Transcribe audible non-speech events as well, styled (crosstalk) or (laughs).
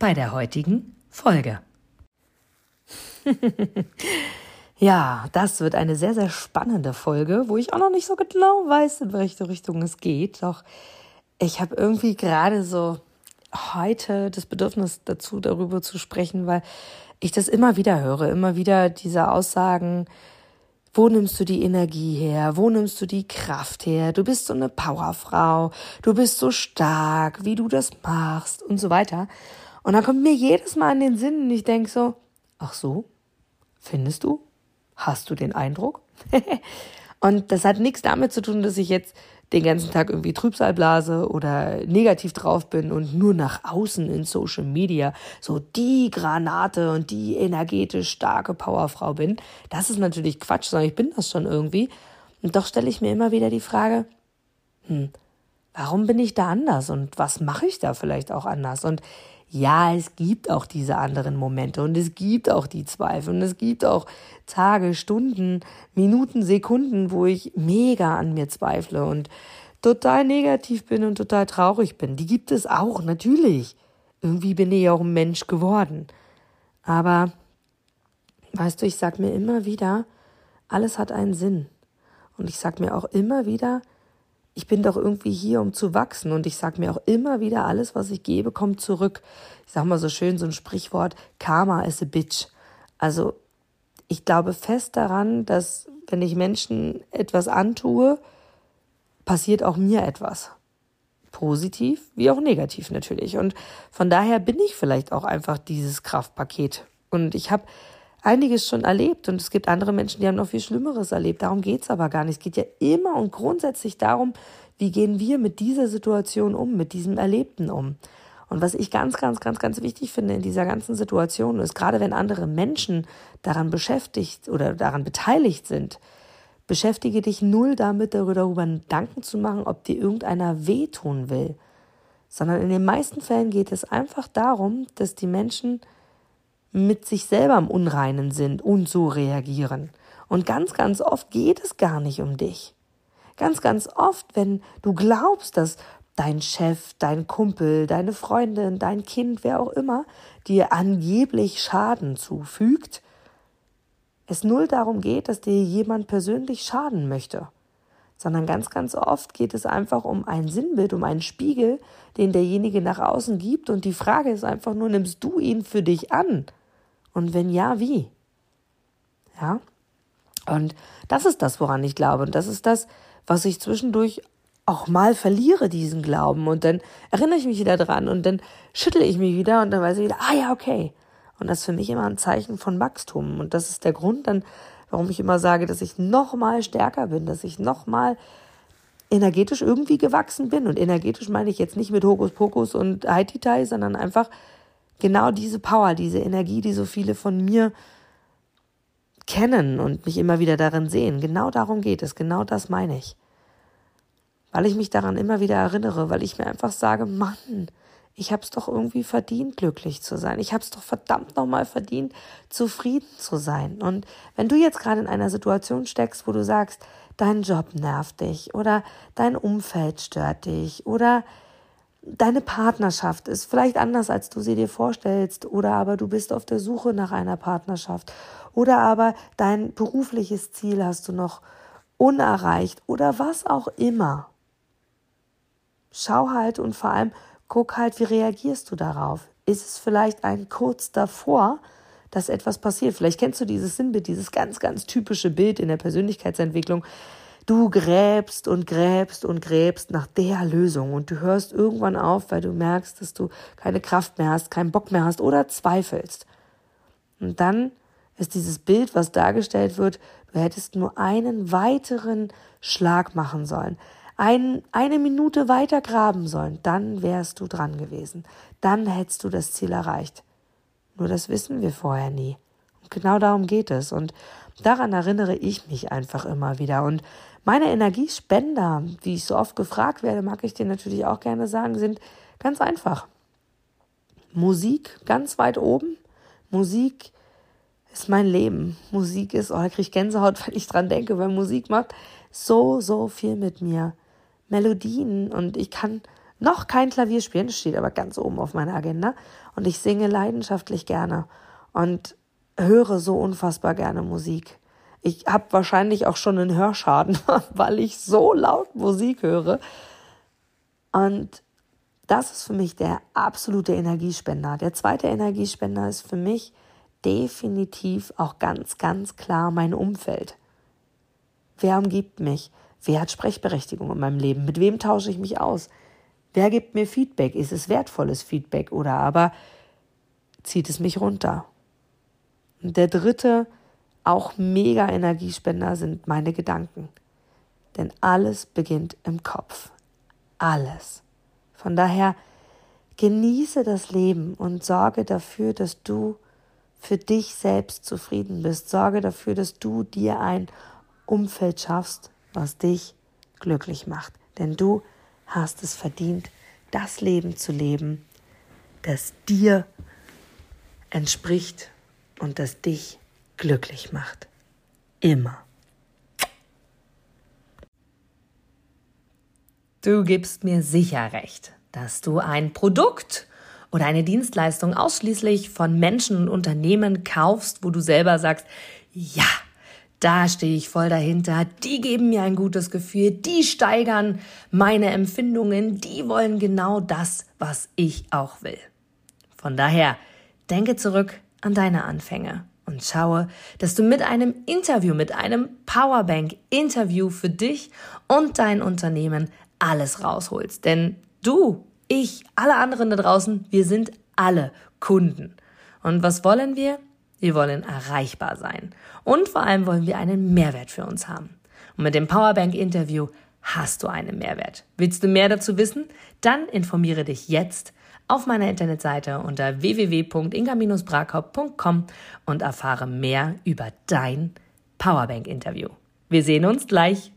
bei der heutigen Folge. (laughs) ja, das wird eine sehr, sehr spannende Folge, wo ich auch noch nicht so genau weiß, in welche Richtung es geht. Doch ich habe irgendwie gerade so heute das Bedürfnis dazu, darüber zu sprechen, weil ich das immer wieder höre, immer wieder diese Aussagen, wo nimmst du die Energie her? Wo nimmst du die Kraft her? Du bist so eine Powerfrau. Du bist so stark, wie du das machst und so weiter. Und dann kommt mir jedes Mal in den Sinn und ich denke so, ach so, findest du? Hast du den Eindruck? (laughs) und das hat nichts damit zu tun, dass ich jetzt den ganzen Tag irgendwie Trübsal blase oder negativ drauf bin und nur nach außen in Social Media so die Granate und die energetisch starke Powerfrau bin. Das ist natürlich Quatsch, sondern ich bin das schon irgendwie. Und doch stelle ich mir immer wieder die Frage, hm, warum bin ich da anders und was mache ich da vielleicht auch anders? Und ja, es gibt auch diese anderen Momente und es gibt auch die Zweifel und es gibt auch Tage, Stunden, Minuten, Sekunden, wo ich mega an mir zweifle und total negativ bin und total traurig bin. Die gibt es auch, natürlich. Irgendwie bin ich auch ein Mensch geworden. Aber, weißt du, ich sag mir immer wieder, alles hat einen Sinn. Und ich sag mir auch immer wieder, ich bin doch irgendwie hier, um zu wachsen. Und ich sage mir auch immer wieder, alles, was ich gebe, kommt zurück. Ich sage mal so schön, so ein Sprichwort, Karma is a bitch. Also ich glaube fest daran, dass wenn ich Menschen etwas antue, passiert auch mir etwas. Positiv wie auch negativ natürlich. Und von daher bin ich vielleicht auch einfach dieses Kraftpaket. Und ich habe einiges schon erlebt und es gibt andere Menschen, die haben noch viel Schlimmeres erlebt. Darum geht es aber gar nicht. Es geht ja immer und grundsätzlich darum, wie gehen wir mit dieser Situation um, mit diesem Erlebten um. Und was ich ganz, ganz, ganz, ganz wichtig finde in dieser ganzen Situation ist, gerade wenn andere Menschen daran beschäftigt oder daran beteiligt sind, beschäftige dich null damit, darüber Gedanken zu machen, ob dir irgendeiner wehtun will. Sondern in den meisten Fällen geht es einfach darum, dass die Menschen mit sich selber im Unreinen sind und so reagieren. Und ganz, ganz oft geht es gar nicht um dich. Ganz, ganz oft, wenn du glaubst, dass dein Chef, dein Kumpel, deine Freundin, dein Kind, wer auch immer, dir angeblich Schaden zufügt, es null darum geht, dass dir jemand persönlich schaden möchte, sondern ganz, ganz oft geht es einfach um ein Sinnbild, um einen Spiegel, den derjenige nach außen gibt und die Frage ist einfach nur, nimmst du ihn für dich an? Und wenn ja, wie? Ja? Und das ist das, woran ich glaube. Und das ist das, was ich zwischendurch auch mal verliere, diesen Glauben. Und dann erinnere ich mich wieder dran und dann schüttle ich mich wieder und dann weiß ich wieder, ah ja, okay. Und das ist für mich immer ein Zeichen von Wachstum. Und das ist der Grund dann, warum ich immer sage, dass ich noch mal stärker bin, dass ich noch mal energetisch irgendwie gewachsen bin. Und energetisch meine ich jetzt nicht mit Hokuspokus und Haititai, sondern einfach genau diese Power, diese Energie, die so viele von mir kennen und mich immer wieder darin sehen. Genau darum geht es, genau das meine ich. Weil ich mich daran immer wieder erinnere, weil ich mir einfach sage, Mann, ich hab's doch irgendwie verdient, glücklich zu sein. Ich hab's doch verdammt nochmal verdient, zufrieden zu sein. Und wenn du jetzt gerade in einer Situation steckst, wo du sagst, dein Job nervt dich oder dein Umfeld stört dich oder deine Partnerschaft ist vielleicht anders, als du sie dir vorstellst, oder aber du bist auf der Suche nach einer Partnerschaft, oder aber dein berufliches Ziel hast du noch unerreicht, oder was auch immer. Schau halt und vor allem guck halt, wie reagierst du darauf? Ist es vielleicht ein kurz davor, dass etwas passiert? Vielleicht kennst du dieses Sinnbild, dieses ganz, ganz typische Bild in der Persönlichkeitsentwicklung, Du gräbst und gräbst und gräbst nach der Lösung und du hörst irgendwann auf, weil du merkst, dass du keine Kraft mehr hast, keinen Bock mehr hast oder zweifelst. Und dann ist dieses Bild, was dargestellt wird, du hättest nur einen weiteren Schlag machen sollen, ein, eine Minute weiter graben sollen, dann wärst du dran gewesen, dann hättest du das Ziel erreicht. Nur das wissen wir vorher nie. Genau darum geht es. Und daran erinnere ich mich einfach immer wieder. Und meine Energiespender, wie ich so oft gefragt werde, mag ich dir natürlich auch gerne sagen, sind ganz einfach. Musik ganz weit oben. Musik ist mein Leben. Musik ist, oh, da kriege ich Gänsehaut, (laughs) wenn ich dran denke, weil Musik macht so, so viel mit mir. Melodien und ich kann noch kein Klavier spielen, das steht aber ganz oben auf meiner Agenda. Und ich singe leidenschaftlich gerne und höre so unfassbar gerne Musik. Ich habe wahrscheinlich auch schon einen Hörschaden, (laughs) weil ich so laut Musik höre. Und das ist für mich der absolute Energiespender. Der zweite Energiespender ist für mich definitiv auch ganz, ganz klar mein Umfeld. Wer umgibt mich? Wer hat Sprechberechtigung in meinem Leben? Mit wem tausche ich mich aus? Wer gibt mir Feedback? Ist es wertvolles Feedback oder aber zieht es mich runter? Und der dritte, auch mega Energiespender sind meine Gedanken. Denn alles beginnt im Kopf. Alles. Von daher genieße das Leben und sorge dafür, dass du für dich selbst zufrieden bist. Sorge dafür, dass du dir ein Umfeld schaffst, was dich glücklich macht. Denn du hast es verdient, das Leben zu leben, das dir entspricht und das dich glücklich macht. Immer. Du gibst mir sicher recht, dass du ein Produkt oder eine Dienstleistung ausschließlich von Menschen und Unternehmen kaufst, wo du selber sagst, ja, da stehe ich voll dahinter, die geben mir ein gutes Gefühl, die steigern meine Empfindungen, die wollen genau das, was ich auch will. Von daher, denke zurück an deine Anfänge und schaue, dass du mit einem Interview, mit einem Powerbank-Interview für dich und dein Unternehmen alles rausholst. Denn du ich, alle anderen da draußen, wir sind alle Kunden. Und was wollen wir? Wir wollen erreichbar sein. Und vor allem wollen wir einen Mehrwert für uns haben. Und mit dem Powerbank Interview hast du einen Mehrwert. Willst du mehr dazu wissen? Dann informiere dich jetzt auf meiner Internetseite unter www.inga-brakop.com und erfahre mehr über dein Powerbank Interview. Wir sehen uns gleich.